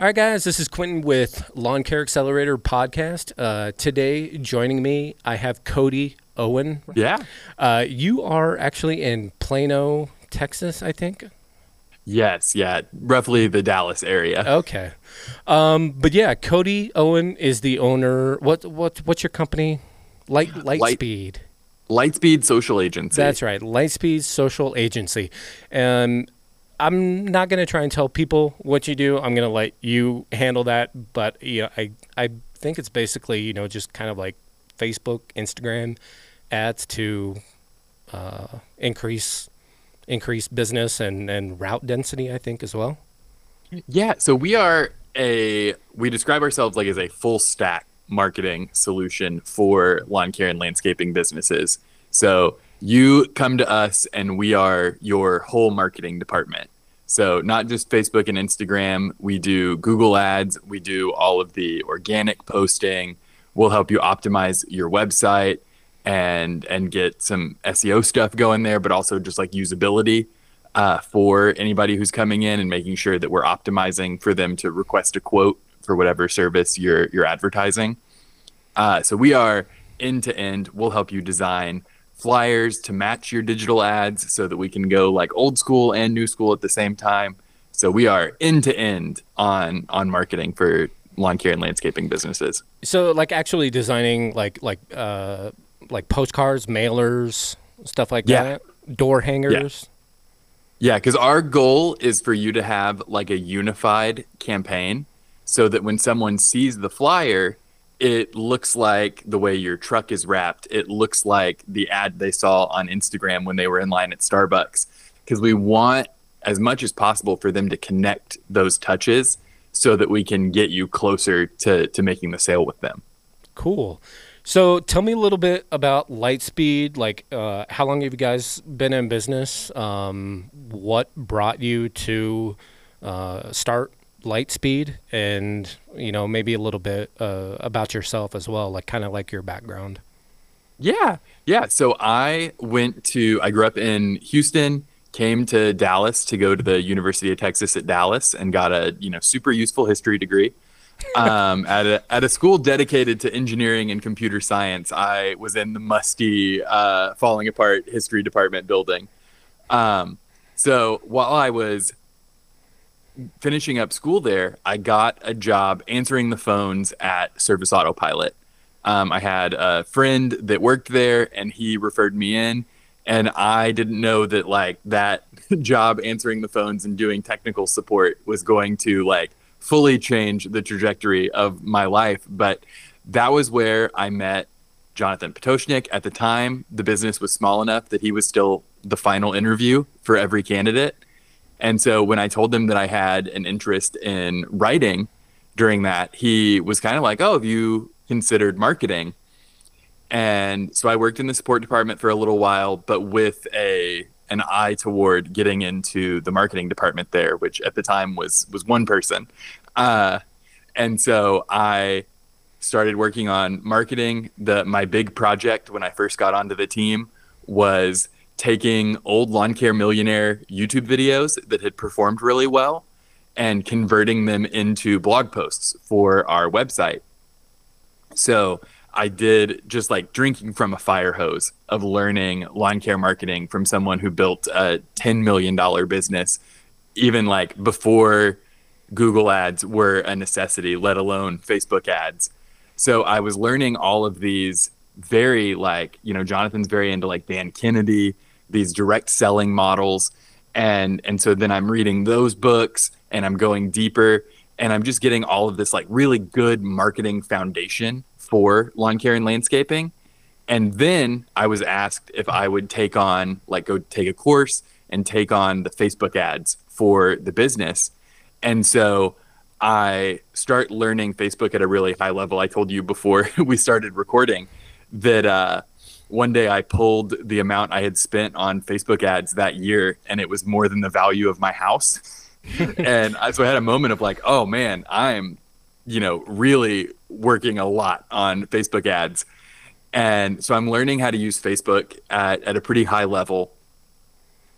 All right, guys, this is Quentin with Lawn Care Accelerator podcast. Uh, today, joining me, I have Cody Owen. Yeah. Uh, you are actually in Plano, Texas, I think. Yes, yeah, roughly the Dallas area. Okay, um, but yeah, Cody Owen is the owner. What what what's your company? Light Lightspeed. Lightspeed Social Agency. That's right, Lightspeed Social Agency, and I'm not going to try and tell people what you do. I'm going to let you handle that. But you know, I I think it's basically you know just kind of like Facebook, Instagram ads to uh, increase increase business and and route density. I think as well. Yeah. So we are a we describe ourselves like as a full stack marketing solution for lawn care and landscaping businesses. So you come to us and we are your whole marketing department. So, not just Facebook and Instagram, we do Google ads, we do all of the organic posting. We'll help you optimize your website and and get some SEO stuff going there, but also just like usability uh, for anybody who's coming in and making sure that we're optimizing for them to request a quote for whatever service you're you're advertising. Uh, so we are end to end. We'll help you design flyers to match your digital ads so that we can go like old school and new school at the same time. So we are end to end on on marketing for lawn care and landscaping businesses. So like actually designing like like uh like postcards, mailers, stuff like Yeah. that, door hangers. Yeah, because our goal is for you to have like a unified campaign so that when someone sees the flyer, it looks like the way your truck is wrapped. It looks like the ad they saw on Instagram when they were in line at Starbucks. Because we want as much as possible for them to connect those touches so that we can get you closer to, to making the sale with them. Cool. So tell me a little bit about Lightspeed. Like, uh, how long have you guys been in business? Um, what brought you to uh, start Lightspeed, and you know maybe a little bit uh, about yourself as well, like kind of like your background. Yeah. Yeah. So I went to, I grew up in Houston, came to Dallas to go to the University of Texas at Dallas and got a, you know, super useful history degree. Um, at a at a school dedicated to engineering and computer science, I was in the musty, uh, falling apart history department building. Um, so while I was finishing up school there, I got a job answering the phones at Service Autopilot. Um, I had a friend that worked there, and he referred me in. And I didn't know that like that job answering the phones and doing technical support was going to like fully change the trajectory of my life. But that was where I met Jonathan Pototschnik. At the time, the business was small enough that he was still the final interview for every candidate. And so when I told him that I had an interest in writing during that, he was kind of like, "Oh, have you considered marketing?" And so I worked in the support department for a little while, but with a an eye toward getting into the marketing department there, which at the time was was one person. Uh, and so I started working on marketing. The my big project when I first got onto the team was taking old lawn care millionaire YouTube videos that had performed really well and converting them into blog posts for our website. So I did just like drinking from a fire hose of learning lawn care marketing from someone who built a $10 million business, even like before Google ads were a necessity, let alone Facebook ads. So I was learning all of these very like, you know, Jonathan's very into like Dan Kennedy, these direct selling models. And and so then I'm reading those books and I'm going deeper and I'm just getting all of this like really good marketing foundation for lawn care and landscaping. And then I was asked if I would take on like go take a course and take on the Facebook ads for the business. And so I start learning Facebook at a really high level. I told you before we started recording that uh, one day I pulled the amount I had spent on Facebook ads that year, and it was more than the value of my house. and I, so I had a moment of like, oh man, I'm, you know, really working a lot on Facebook ads. And so I'm learning how to use Facebook at, at a pretty high level.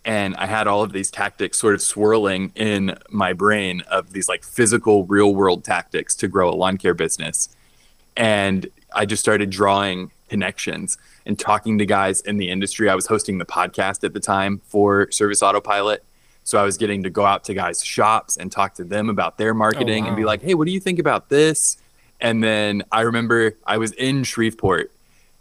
and I had all of these tactics sort of swirling in my brain of these like physical, real world tactics to grow a lawn care business. And I just started drawing connections and talking to guys in the industry. I was hosting the podcast at the time for Service Autopilot. So I was getting to go out to guys' shops and talk to them about their marketing oh, wow. and be like, hey, what do you think about this? And then I remember I was in Shreveport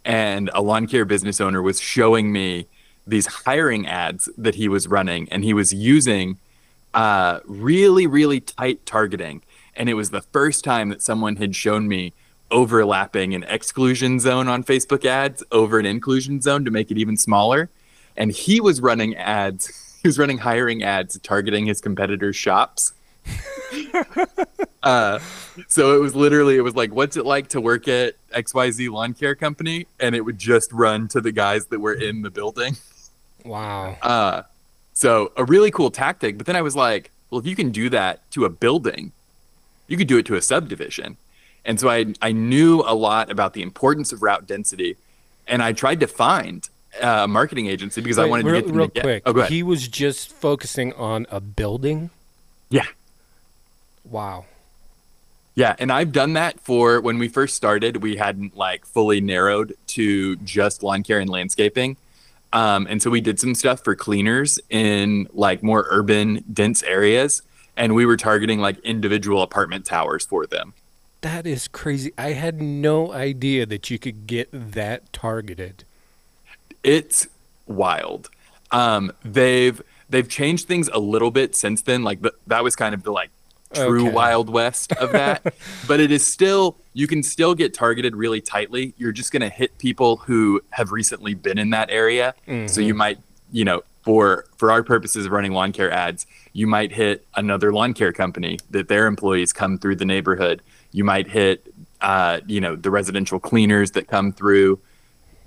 and a lawn care business owner was showing me these hiring ads that he was running and he was using uh, really, really tight targeting. And it was the first time that someone had shown me overlapping an exclusion zone on Facebook ads over an inclusion zone to make it even smaller. And he was running ads, he was running hiring ads targeting his competitors' shops. uh, so it was literally, it was like, what's it like to work at XYZ Lawn Care Company? And it would just run to the guys that were in the building. Wow. Uh, so a really cool tactic. But then I was like, well, if you can do that to a building, you could do it to a subdivision. And so I, I knew a lot about the importance of route density. And I tried to find a marketing agency because Wait, I wanted real, to get them real to get. quick. Oh, go ahead. He was just focusing on a building. Yeah. Wow. Yeah, and I've done that for when we first started. We hadn't like fully narrowed to just lawn care and landscaping. Um, and so we did some stuff for cleaners in like more urban, dense areas. And we were targeting like individual apartment towers for them. That is crazy. I had no idea that you could get that targeted. It's wild. Um, they've they've changed things a little bit since then. Like the, that was kind of the like true okay. wild west of that. but it is still you can still get targeted really tightly. You're just going to hit people who have recently been in that area. Mm-hmm. So you might, you know, for for our purposes of running lawn care ads, you might hit another lawn care company that their employees come through the neighborhood. You might hit uh, you know, the residential cleaners that come through,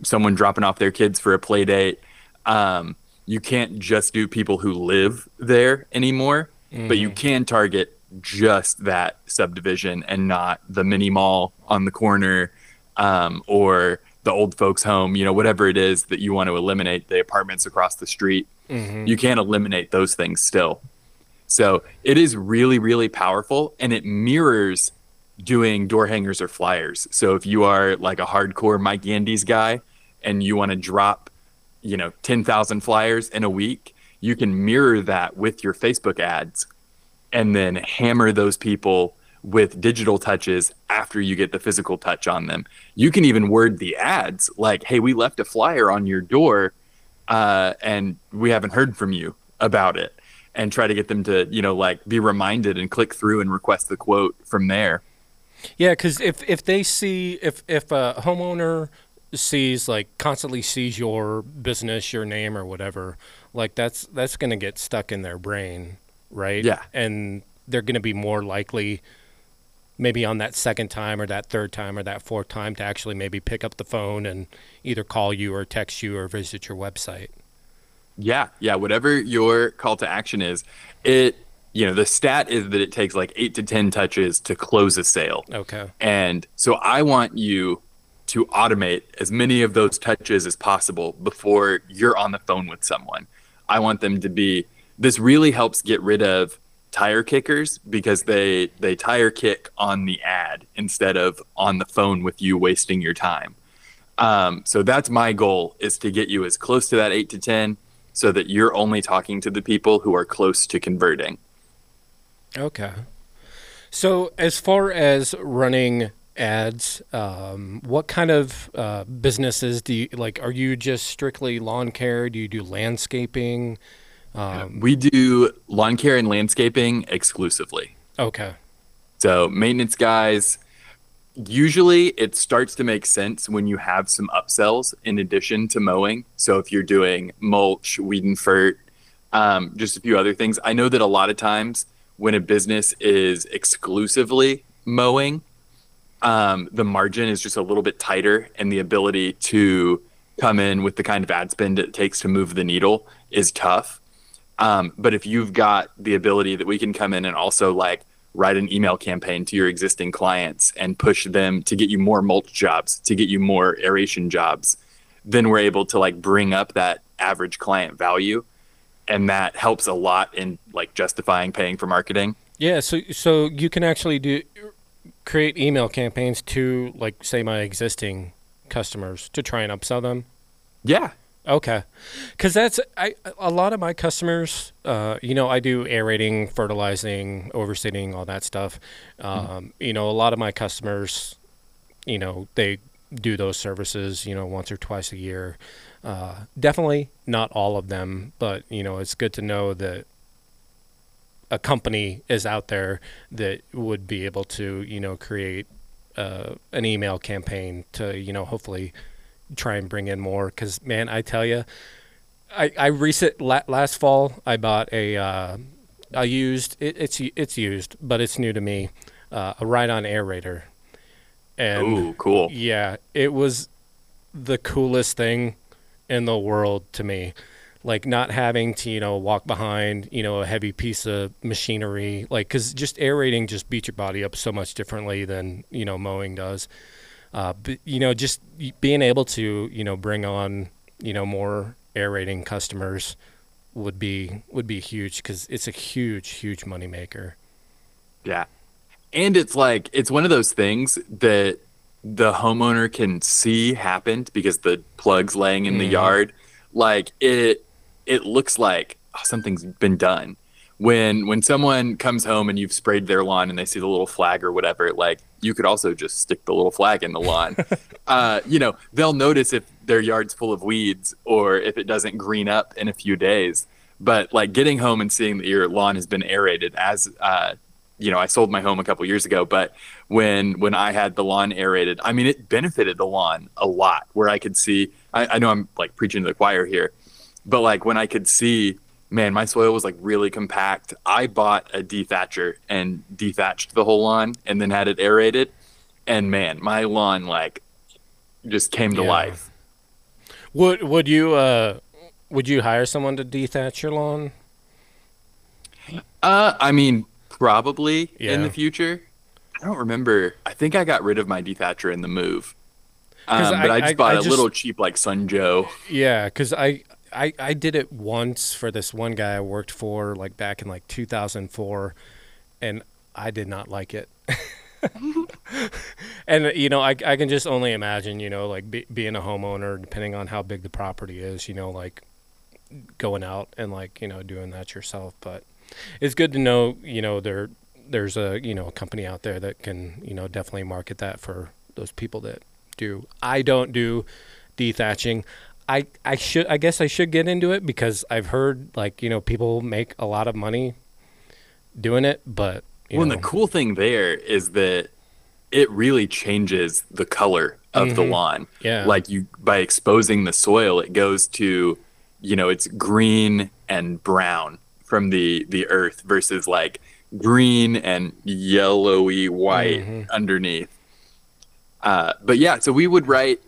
someone dropping off their kids for a play date. Um, you can't just do people who live there anymore, mm-hmm. but you mm-hmm. can target just that subdivision and not the mini mall on the corner um, or the old folks home you know whatever it is that you want to eliminate the apartments across the street mm-hmm. you can't eliminate those things still so it is really really powerful and it mirrors doing door hangers or flyers so if you are like a hardcore mike andes guy and you want to drop you know 10,000 flyers in a week you can mirror that with your facebook ads and then hammer those people with digital touches after you get the physical touch on them. You can even word the ads like, hey, we left a flyer on your door uh, and we haven't heard from you about it and try to get them to, you know, like be reminded and click through and request the quote from there. Yeah, because if, if they see, if, if a homeowner sees like constantly sees your business, your name or whatever, like that's, that's going to get stuck in their brain right? Yeah. And they're going to be more likely maybe on that second time or that third time or that fourth time to actually maybe pick up the phone and either call you or text you or visit your website. Yeah, yeah, whatever your call to action is, it you know, the stat is that it takes like 8 to 10 touches to close a sale. Okay. And so I want you to automate as many of those touches as possible before you're on the phone with someone. I want them to be this really helps get rid of tire kickers because they they tire kick on the ad instead of on the phone with you wasting your time. Um, so that's my goal is to get you as close to that eight to ten so that you're only talking to the people who are close to converting. Okay. So as far as running ads, um, what kind of uh, businesses do you like? Are you just strictly lawn care? Do you do landscaping? Um, we do lawn care and landscaping exclusively. Okay. So maintenance guys, usually it starts to make sense when you have some upsells in addition to mowing. So if you're doing mulch, weed and fert, um, just a few other things. I know that a lot of times when a business is exclusively mowing, um, the margin is just a little bit tighter, and the ability to come in with the kind of ad spend it takes to move the needle is tough. Um, but if you've got the ability that we can come in and also like write an email campaign to your existing clients and push them to get you more mulch jobs, to get you more aeration jobs, then we're able to like bring up that average client value. And that helps a lot in like justifying paying for marketing. Yeah, so so you can actually do create email campaigns to like say my existing customers to try and upsell them. Yeah. Okay, because that's I a lot of my customers. Uh, you know, I do aerating, fertilizing, overseeding, all that stuff. Um, mm-hmm. You know, a lot of my customers, you know, they do those services. You know, once or twice a year. Uh, definitely not all of them, but you know, it's good to know that a company is out there that would be able to, you know, create uh, an email campaign to, you know, hopefully try and bring in more. Because man, I tell you, I I recent la- last fall I bought a uh, I used it, it's it's used, but it's new to me. Uh, a ride-on aerator. And Ooh, cool. Yeah, it was the coolest thing in the world to me. Like not having to, you know, walk behind, you know, a heavy piece of machinery, like, cause just aerating just beats your body up so much differently than, you know, mowing does. Uh, but, you know, just being able to, you know, bring on, you know, more aerating customers would be, would be huge cause it's a huge, huge moneymaker. Yeah. And it's like, it's one of those things that the homeowner can see happened because the plugs laying in mm. the yard like it it looks like oh, something's been done. When when someone comes home and you've sprayed their lawn and they see the little flag or whatever like you could also just stick the little flag in the lawn. Uh, you know they'll notice if their yard's full of weeds or if it doesn't green up in a few days. But like getting home and seeing that your lawn has been aerated as uh, you know, I sold my home a couple years ago, but when when I had the lawn aerated, I mean, it benefited the lawn a lot. Where I could see, I, I know I'm like preaching to the choir here, but like when I could see, man, my soil was like really compact. I bought a dethatcher and dethatched the whole lawn, and then had it aerated, and man, my lawn like just came to yeah. life. Would would you uh would you hire someone to dethatch your lawn? Uh, I mean, probably yeah. in the future. I don't remember. I think I got rid of my dethatcher in the move. Um, but I, I just bought I a just, little cheap like Sun Joe. Yeah, because I, I I did it once for this one guy I worked for like back in like 2004, and I did not like it. and you know, I I can just only imagine, you know, like be, being a homeowner, depending on how big the property is, you know, like going out and like you know doing that yourself, but it's good to know, you know, there there's a you know a company out there that can you know definitely market that for those people that do. I don't do dethatching. I I should I guess I should get into it because I've heard like you know people make a lot of money doing it, but well, and the cool thing there is that it really changes the color of mm-hmm. the lawn. Yeah, like you by exposing the soil, it goes to you know it's green and brown from the the earth versus like green and yellowy white mm-hmm. underneath. Uh, but yeah, so we would write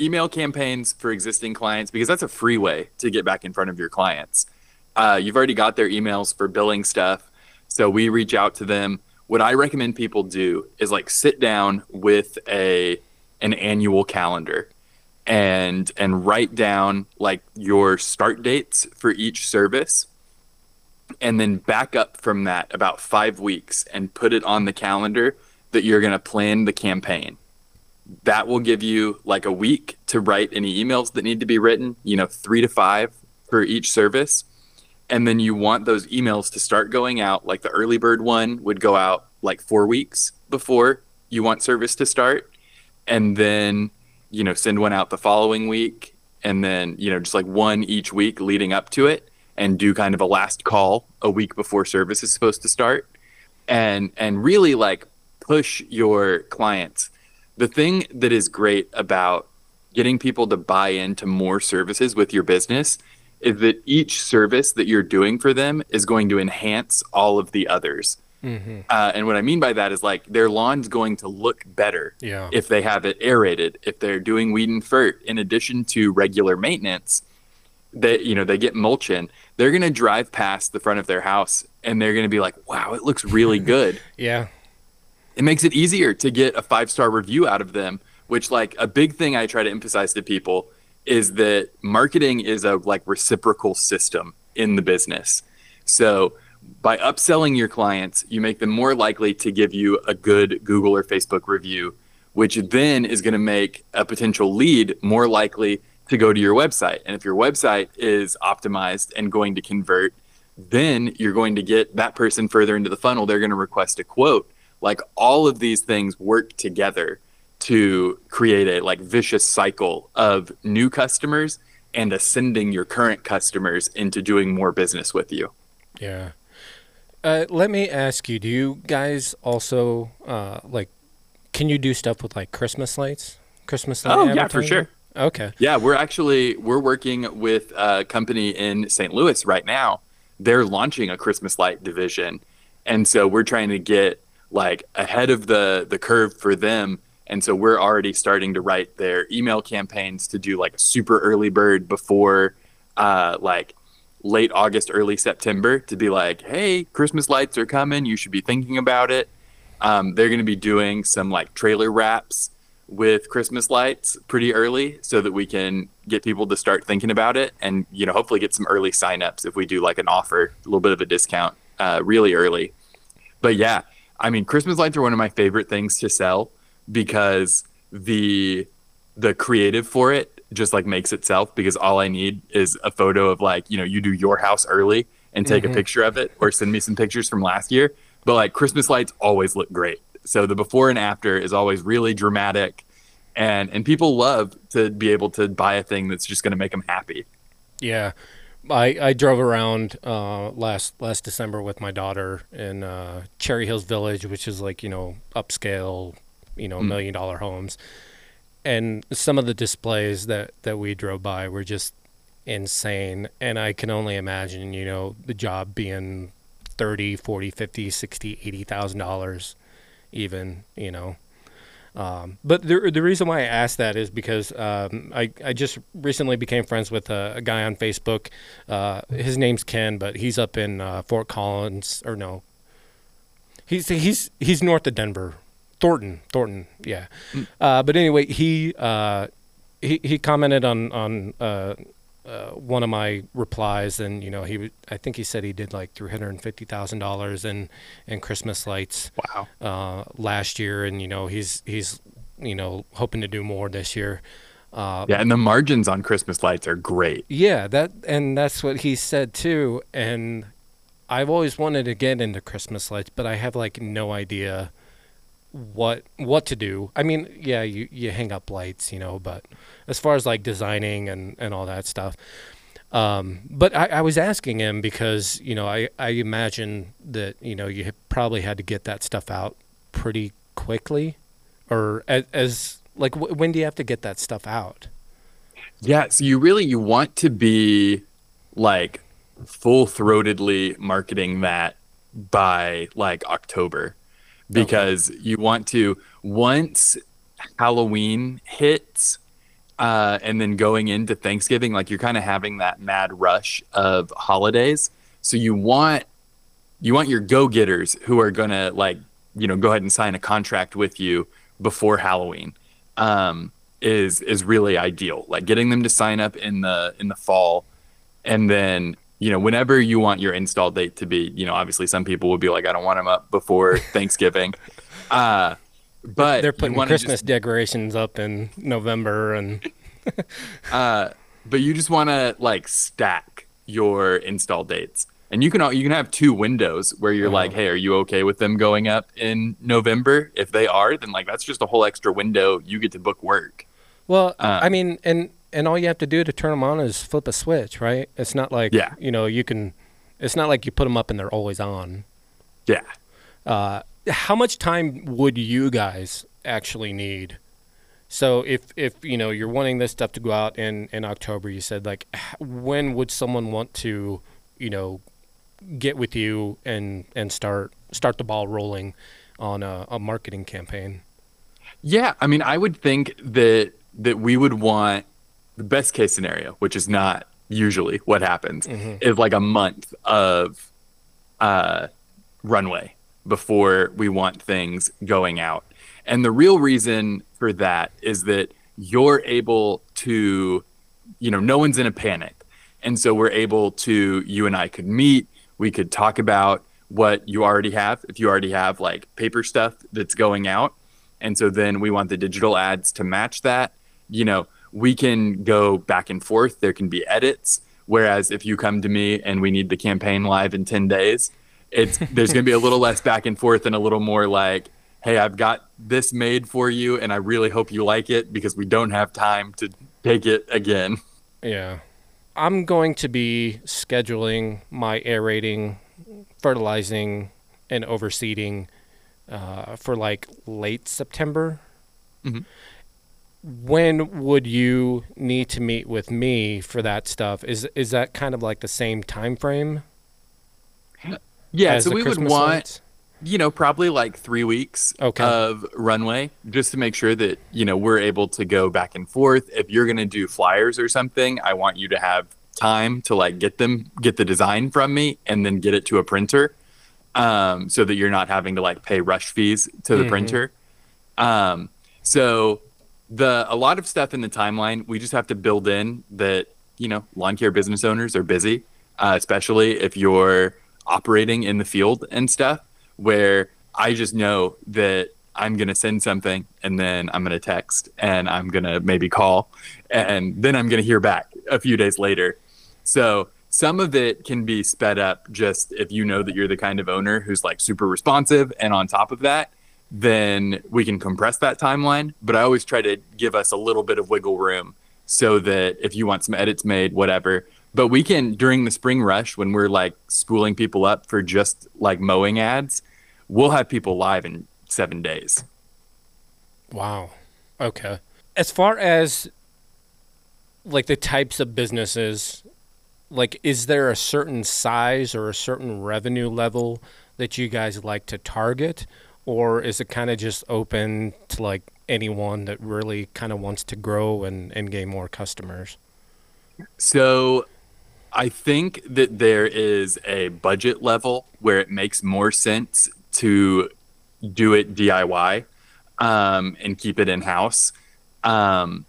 email campaigns for existing clients because that's a free way to get back in front of your clients. Uh, you've already got their emails for billing stuff, so we reach out to them. What I recommend people do is like sit down with a an annual calendar and and write down like your start dates for each service and then back up from that about five weeks and put it on the calendar that you're going to plan the campaign. That will give you like a week to write any emails that need to be written, you know, three to five for each service. And then you want those emails to start going out. Like the early bird one would go out like four weeks before you want service to start. And then, you know, send one out the following week. And then, you know, just like one each week leading up to it and do kind of a last call a week before service is supposed to start and and really like push your clients the thing that is great about getting people to buy into more services with your business is that each service that you're doing for them is going to enhance all of the others mm-hmm. uh, and what i mean by that is like their lawn's going to look better yeah. if they have it aerated if they're doing weed and fert in addition to regular maintenance that you know they get mulch in they're going to drive past the front of their house and they're going to be like wow it looks really good yeah it makes it easier to get a five star review out of them which like a big thing i try to emphasize to people is that marketing is a like reciprocal system in the business. So by upselling your clients, you make them more likely to give you a good Google or Facebook review, which then is going to make a potential lead more likely to go to your website. And if your website is optimized and going to convert, then you're going to get that person further into the funnel. They're going to request a quote. Like all of these things work together to create a like vicious cycle of new customers and ascending your current customers into doing more business with you. Yeah. Uh, let me ask you: Do you guys also uh, like? Can you do stuff with like Christmas lights? Christmas light. Oh yeah, for sure. Okay. Yeah, we're actually we're working with a company in St. Louis right now. They're launching a Christmas light division, and so we're trying to get like ahead of the the curve for them. And so we're already starting to write their email campaigns to do like a super early bird before uh, like late August, early September to be like, hey, Christmas lights are coming. You should be thinking about it. Um, they're going to be doing some like trailer wraps with Christmas lights pretty early so that we can get people to start thinking about it and, you know, hopefully get some early signups if we do like an offer, a little bit of a discount uh, really early. But yeah, I mean, Christmas lights are one of my favorite things to sell because the the creative for it just like makes itself because all I need is a photo of like, you know, you do your house early and take mm-hmm. a picture of it or send me some pictures from last year. But like Christmas lights always look great. So the before and after is always really dramatic and and people love to be able to buy a thing that's just going to make them happy. Yeah. I, I drove around uh, last last December with my daughter in uh, Cherry Hills Village, which is like you know upscale, you know mm. million dollar homes, and some of the displays that that we drove by were just insane and i can only imagine you know the job being 30 40 50 60 80 thousand dollars even you know um, but the, the reason why I asked that is because um, I, I just recently became friends with a, a guy on Facebook. Uh, his name's Ken, but he's up in uh, Fort Collins, or no, he's he's he's north of Denver, Thornton, Thornton, yeah. Mm. Uh, but anyway, he uh, he he commented on on uh, one of my replies, and you know he I think he said he did like three hundred and fifty thousand dollars in in Christmas lights. Wow. Uh, last year, and you know he's he's you know hoping to do more this year. Uh, yeah, and the margins on Christmas lights are great. Yeah, that and that's what he said too. And I've always wanted to get into Christmas lights, but I have like no idea what what to do. I mean, yeah, you, you hang up lights, you know, but as far as like designing and, and all that stuff. Um, but I, I was asking him because, you know, I, I imagine that, you know, you probably had to get that stuff out pretty quickly or as, as like, w- when do you have to get that stuff out? Yeah. So you really, you want to be like full throatedly marketing that by like October because okay. you want to once Halloween hits uh, and then going into Thanksgiving, like you're kind of having that mad rush of holidays. So you want you want your go getters who are gonna like you know go ahead and sign a contract with you before Halloween um, is is really ideal. Like getting them to sign up in the in the fall, and then you know, whenever you want your install date to be, you know, obviously some people will be like, I don't want them up before Thanksgiving. Uh, but they're putting Christmas just, decorations up in November and. uh, but you just want to like stack your install dates, and you can you can have two windows where you're uh-huh. like, hey, are you okay with them going up in November? If they are, then like that's just a whole extra window you get to book work. Well, uh, I mean, and and all you have to do to turn them on is flip a switch, right? It's not like yeah. you know you can. It's not like you put them up and they're always on. Yeah. Uh, how much time would you guys actually need? So if if you know you're wanting this stuff to go out in in October, you said like when would someone want to you know get with you and and start start the ball rolling on a, a marketing campaign? Yeah, I mean, I would think that that we would want the best case scenario, which is not usually what happens, mm-hmm. is like a month of uh, runway before we want things going out. And the real reason for that is that you're able to, you know, no one's in a panic. And so we're able to, you and I could meet, we could talk about what you already have. If you already have like paper stuff that's going out. And so then we want the digital ads to match that. You know, we can go back and forth. There can be edits. Whereas if you come to me and we need the campaign live in 10 days, it's there's going to be a little less back and forth and a little more like, hey, I've got this made for you and I really hope you like it because we don't have time to take it again. Yeah. I'm going to be scheduling my aerating, fertilizing, and overseeding uh, for like late September. Mm-hmm. When would you need to meet with me for that stuff? Is is that kind of like the same time frame? Yeah, so we Christmas would want lights? you know probably like three weeks okay. of runway just to make sure that you know we're able to go back and forth. If you're gonna do flyers or something, I want you to have time to like get them, get the design from me, and then get it to a printer um, so that you're not having to like pay rush fees to the mm-hmm. printer. Um, so the a lot of stuff in the timeline we just have to build in that you know lawn care business owners are busy, uh, especially if you're operating in the field and stuff. Where I just know that I'm gonna send something and then I'm gonna text and I'm gonna maybe call and then I'm gonna hear back a few days later. So some of it can be sped up just if you know that you're the kind of owner who's like super responsive and on top of that then we can compress that timeline but i always try to give us a little bit of wiggle room so that if you want some edits made whatever. But we can during the spring rush when we're like spooling people up for just like mowing ads we'll have people live in seven days. Wow. Okay. As far as like the types of businesses like is there a certain size or a certain revenue level that you guys like to target or is it kind of just open to like anyone that really kind of wants to grow and, and gain more customers? So i think that there is a budget level where it makes more sense to do it diy um, and keep it in house um,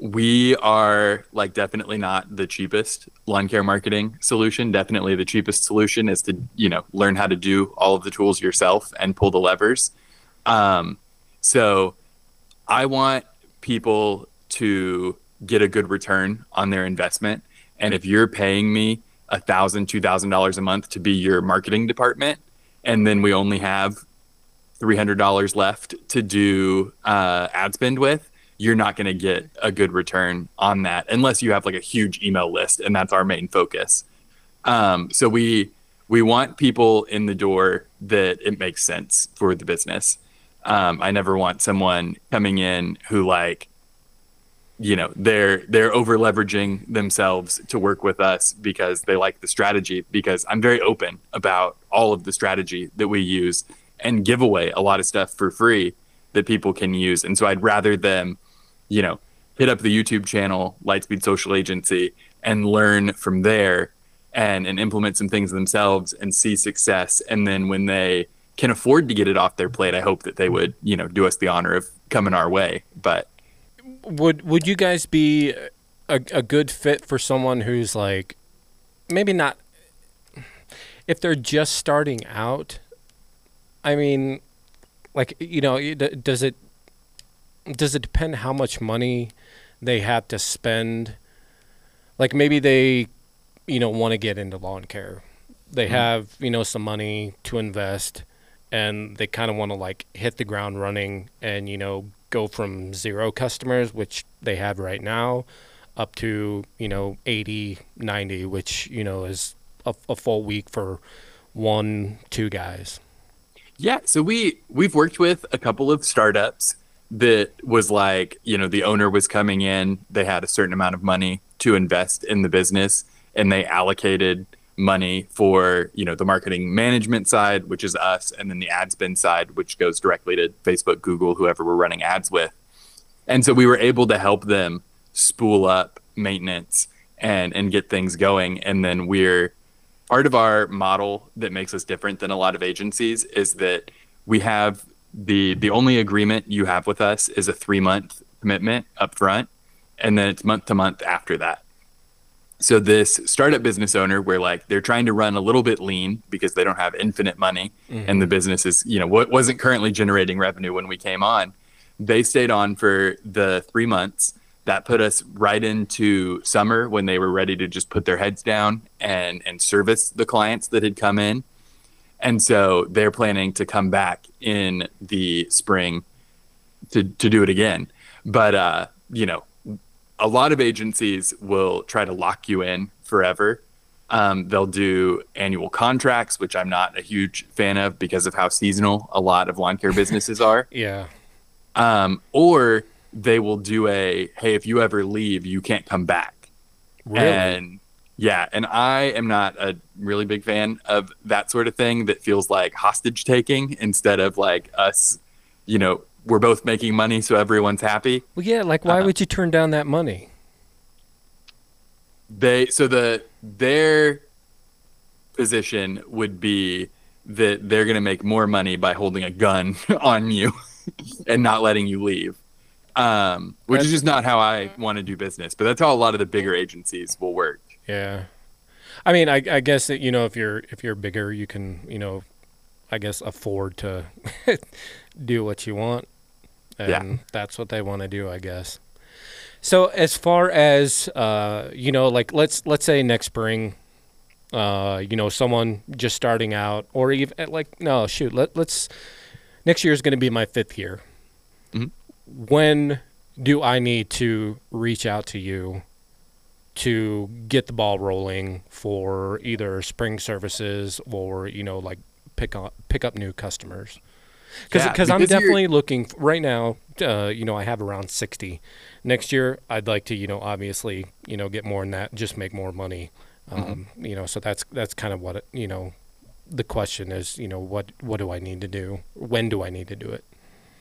we are like definitely not the cheapest lawn care marketing solution. Definitely the cheapest solution is to you know learn how to do all of the tools yourself and pull the levers. Um, so i want people to get a good return on their investment. And if you're paying me a thousand two thousand dollars a month to be your marketing department and then we only have $300 left to do uh, ad spend with you're not going to get a good return on that unless you have like a huge email list and that's our main focus. Um, so we we want people in the door that it makes sense for the business. Um, i never want someone coming in who like you know they're they're over leveraging themselves to work with us because they like the strategy because i'm very open about all of the strategy that we use and give away a lot of stuff for free that people can use. And so i'd rather them you know, hit up the YouTube channel, Lightspeed Social Agency, and learn from there and, and implement some things themselves and see success. And then when they can afford to get it off their plate, I hope that they would, you know, do us the honor of coming our way. But would would you guys be a, a good fit for someone who's like maybe not if they're just starting out? I mean, like you know, does it does it depend how much money they have to spend? Like maybe they, you know, want to get into lawn care. They mm-hmm. have, you know, some money to invest and they kind of want to like hit the ground running and, you know, go from zero customers, which they have right now, up to, you know, 80, 90, which, you know, is a, a full week for one, two guys. Yeah, so we we've worked with a couple of startups that was like, you know, the owner was coming in, they had a certain amount of money to invest in the business, and they allocated money for, you know, the marketing management side, which is us, and then the ad spend side, which goes directly to Facebook, Google, whoever we're running ads with. And so we were able to help them spool up maintenance and and get things going. And then we're part of our model that makes us different than a lot of agencies is that we have the the only agreement you have with us is a three month commitment up front and then it's month to month after that. So this startup business owner where like they're trying to run a little bit lean because they don't have infinite money mm-hmm. and the business is you know what wasn't currently generating revenue when we came on. They stayed on for the three months. That put us right into summer when they were ready to just put their heads down and and service the clients that had come in and so they're planning to come back in the spring to to do it again but uh you know a lot of agencies will try to lock you in forever. Um, they'll do annual contracts, which I'm not a huge fan of because of how seasonal a lot of lawn care businesses are. yeah. Um, or they will do a hey, if you ever leave, you can't come back. Really? And yeah, and I am not a really big fan of that sort of thing that feels like hostage taking instead of like us, you know, we're both making money, so everyone's happy. Well, yeah, like why uh, would you turn down that money? They so the their position would be that they're going to make more money by holding a gun on you and not letting you leave. Um, which that's, is just not how I want to do business, but that's how a lot of the bigger agencies will work. Yeah. I mean, I, I guess that, you know, if you're, if you're bigger, you can, you know, I guess afford to do what you want. And yeah. that's what they want to do, I guess. So as far as uh, you know, like let's let's say next spring, uh, you know, someone just starting out, or even like no, shoot, let let's next year is going to be my fifth year. Mm-hmm. When do I need to reach out to you to get the ball rolling for either spring services or you know like pick up pick up new customers? Cause, yeah, because I'm definitely looking right now. Uh, you know, I have around sixty. Next year, I'd like to, you know, obviously, you know, get more than that, just make more money. Um, mm-hmm. You know, so that's that's kind of what it, you know. The question is, you know, what what do I need to do? When do I need to do it?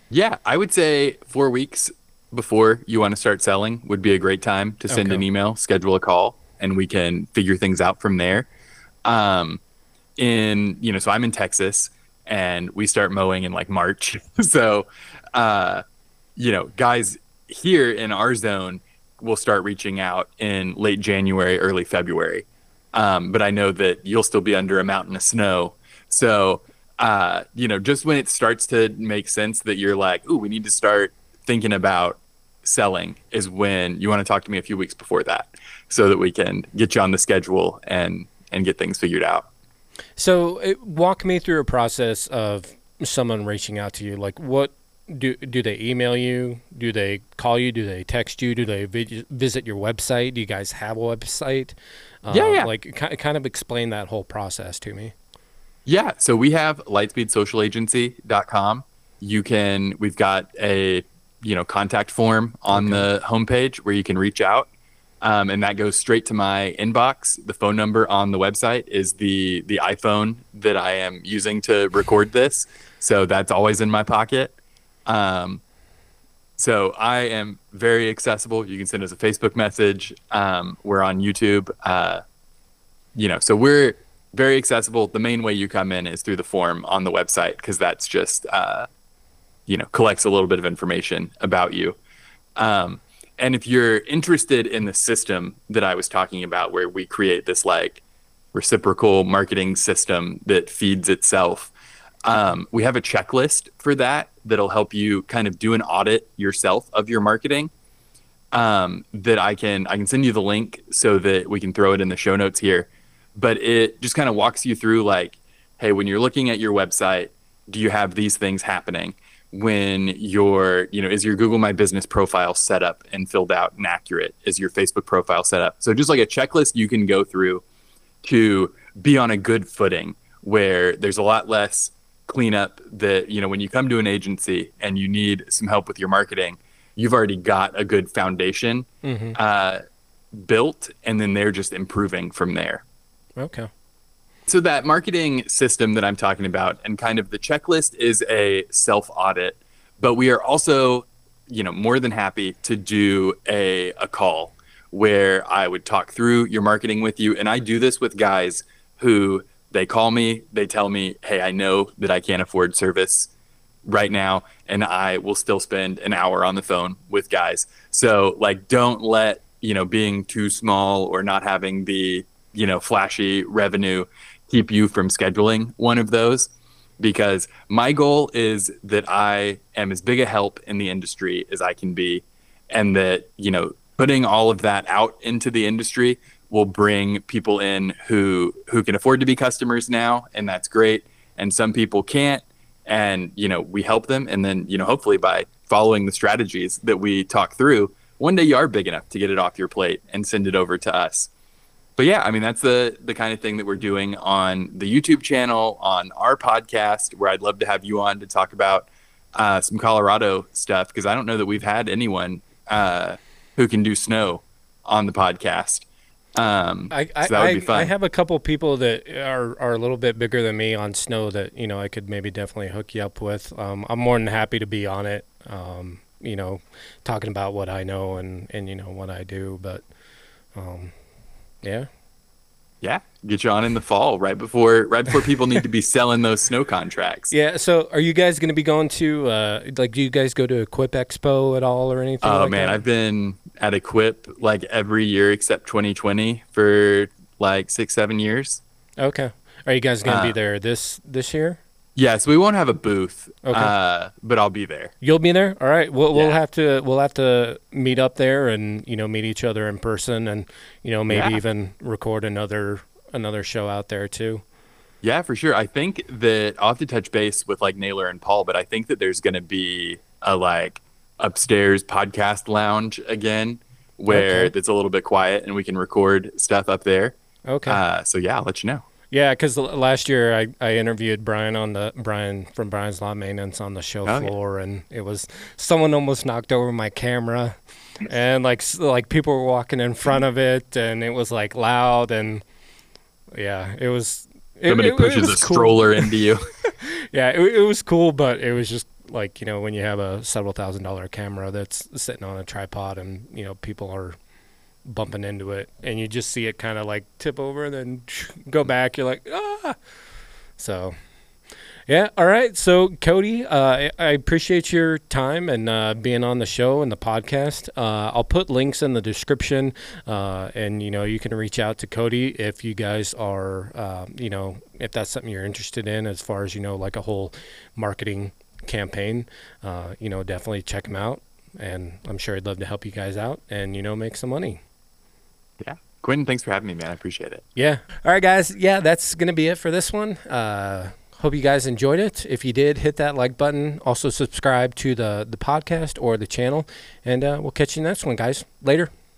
Yeah, I would say four weeks before you want to start selling would be a great time to send okay. an email, schedule a call, and we can figure things out from there. Um, in you know, so I'm in Texas and we start mowing in like March. so, uh, you know, guys here in our zone will start reaching out in late January, early February. Um, but I know that you'll still be under a mountain of snow. So, uh, you know, just when it starts to make sense that you're like, ooh, we need to start thinking about selling is when you want to talk to me a few weeks before that so that we can get you on the schedule and and get things figured out. So, it, walk me through a process of someone reaching out to you. Like, what do do they email you? Do they call you? Do they text you? Do they vi- visit your website? Do you guys have a website? yeah, um, yeah. Like, kind of explain that whole process to me. Yeah. So we have lightspeedsocialagency.com. You can. We've got a you know contact form on okay. the homepage where you can reach out um, and that goes straight to my inbox. The phone number on the website is the the iPhone that I am using to record this, so that's always in my pocket. Um, so I am very accessible. You can send us a Facebook message. Um, we're on YouTube. Uh, you know, so we're very accessible. The main way you come in is through the form on the website because that's just uh, you know collects a little bit of information about you. Um, and if you're interested in the system that I was talking about, where we create this like reciprocal marketing system that feeds itself, um, we have a checklist for that that'll help you kind of do an audit yourself of your marketing. Um, that I can I can send you the link so that we can throw it in the show notes here. But it just kind of walks you through like, hey, when you're looking at your website, do you have these things happening? When your you know is your google my business profile set up and filled out and accurate? Is your facebook profile set up? So just like a checklist you can go through to be on a good footing where there's a lot less cleanup that you know when you come to an agency and you need some help with your marketing you've already got a good foundation mm-hmm. uh, built and then they're just improving from there. Okay so that marketing system that I'm talking about and kind of the checklist is a self audit, but we are also, you know, more than happy to do a a call where I would talk through your marketing with you and I do this with guys who they call me, they tell me, "Hey, I know that I can't afford service right now and I will still spend an hour on the phone with guys." So, like don't let you know, being too small or not having the, you know, flashy revenue keep you from scheduling one of those because my goal is that I am as big a help in the industry as I can be and that, you know, putting all of that out into the industry will bring people in who who can afford to be customers now and that's great and some people can't and you know we help them and then you know hopefully by following the strategies that we talk through one day you are big enough to get it off your plate and send it over to us but yeah i mean that's the the kind of thing that we're doing on the youtube channel on our podcast where i'd love to have you on to talk about uh, some colorado stuff because i don't know that we've had anyone uh, who can do snow on the podcast um, I, I, so that would be fun. I have a couple people that are, are a little bit bigger than me on snow that you know I could maybe definitely hook you up with. Um, I'm more than happy to be on it. Um, you know, talking about what I know and, and you know what I do. But um, yeah, yeah, get you on in the fall, right before right before people need to be selling those snow contracts. yeah. So are you guys going to be going to uh, like? Do you guys go to Equip Expo at all or anything? Oh like man, that? I've been at Equip like every year except 2020 for like six, seven years. okay. Are you guys going to be Uh, there this this year? Yeah, so we won't have a booth, Okay. uh, but I'll be there. You'll be there. All right. We'll we'll have to we'll have to meet up there and you know meet each other in person and you know maybe Yeah. even record another another show out there too. Yeah, for sure. I think that I'll have to touch base with like Naylor and Paul, but I think that there's going to be a like upstairs podcast lounge again where Okay. it's a little bit quiet and we can record stuff up there. Okay. Uh, so yeah, I'll let you know. Yeah, because last year I, I interviewed Brian on the Brian from Brian's Lawn Maintenance on the show Oh, yeah. floor, and it was someone almost knocked over my camera, and like like people were walking in front of it, and it was like loud, and yeah, it was. It, Somebody it- it pushes was a cool. stroller into you. Yeah, it, it was cool, but it was just like you know when you have a several thousand dollar camera that's sitting on a tripod, and you know people are bumping into it, and you just see it kind of like tip over and then go back. You're like ah. So, yeah, all right. So Cody, uh, I, appreciate your time and uh, being on the show and the podcast. Uh, I'll put links in the description, uh, and you know you can reach out to Cody if you guys are, uh, you know, if that's something you're interested in as far as you know, like a whole marketing campaign. Uh, you know, definitely check him out, and I'm sure he'd love to help you guys out and you know make some money. Yeah. Quentin, thanks for having me, man. I appreciate it. Yeah. All right, guys. Yeah, that's going to be it for this one. Uh, hope you guys enjoyed it. If you did, hit that like button. Also, subscribe to the, the podcast or the channel. And uh, we'll catch you next one, guys. Later.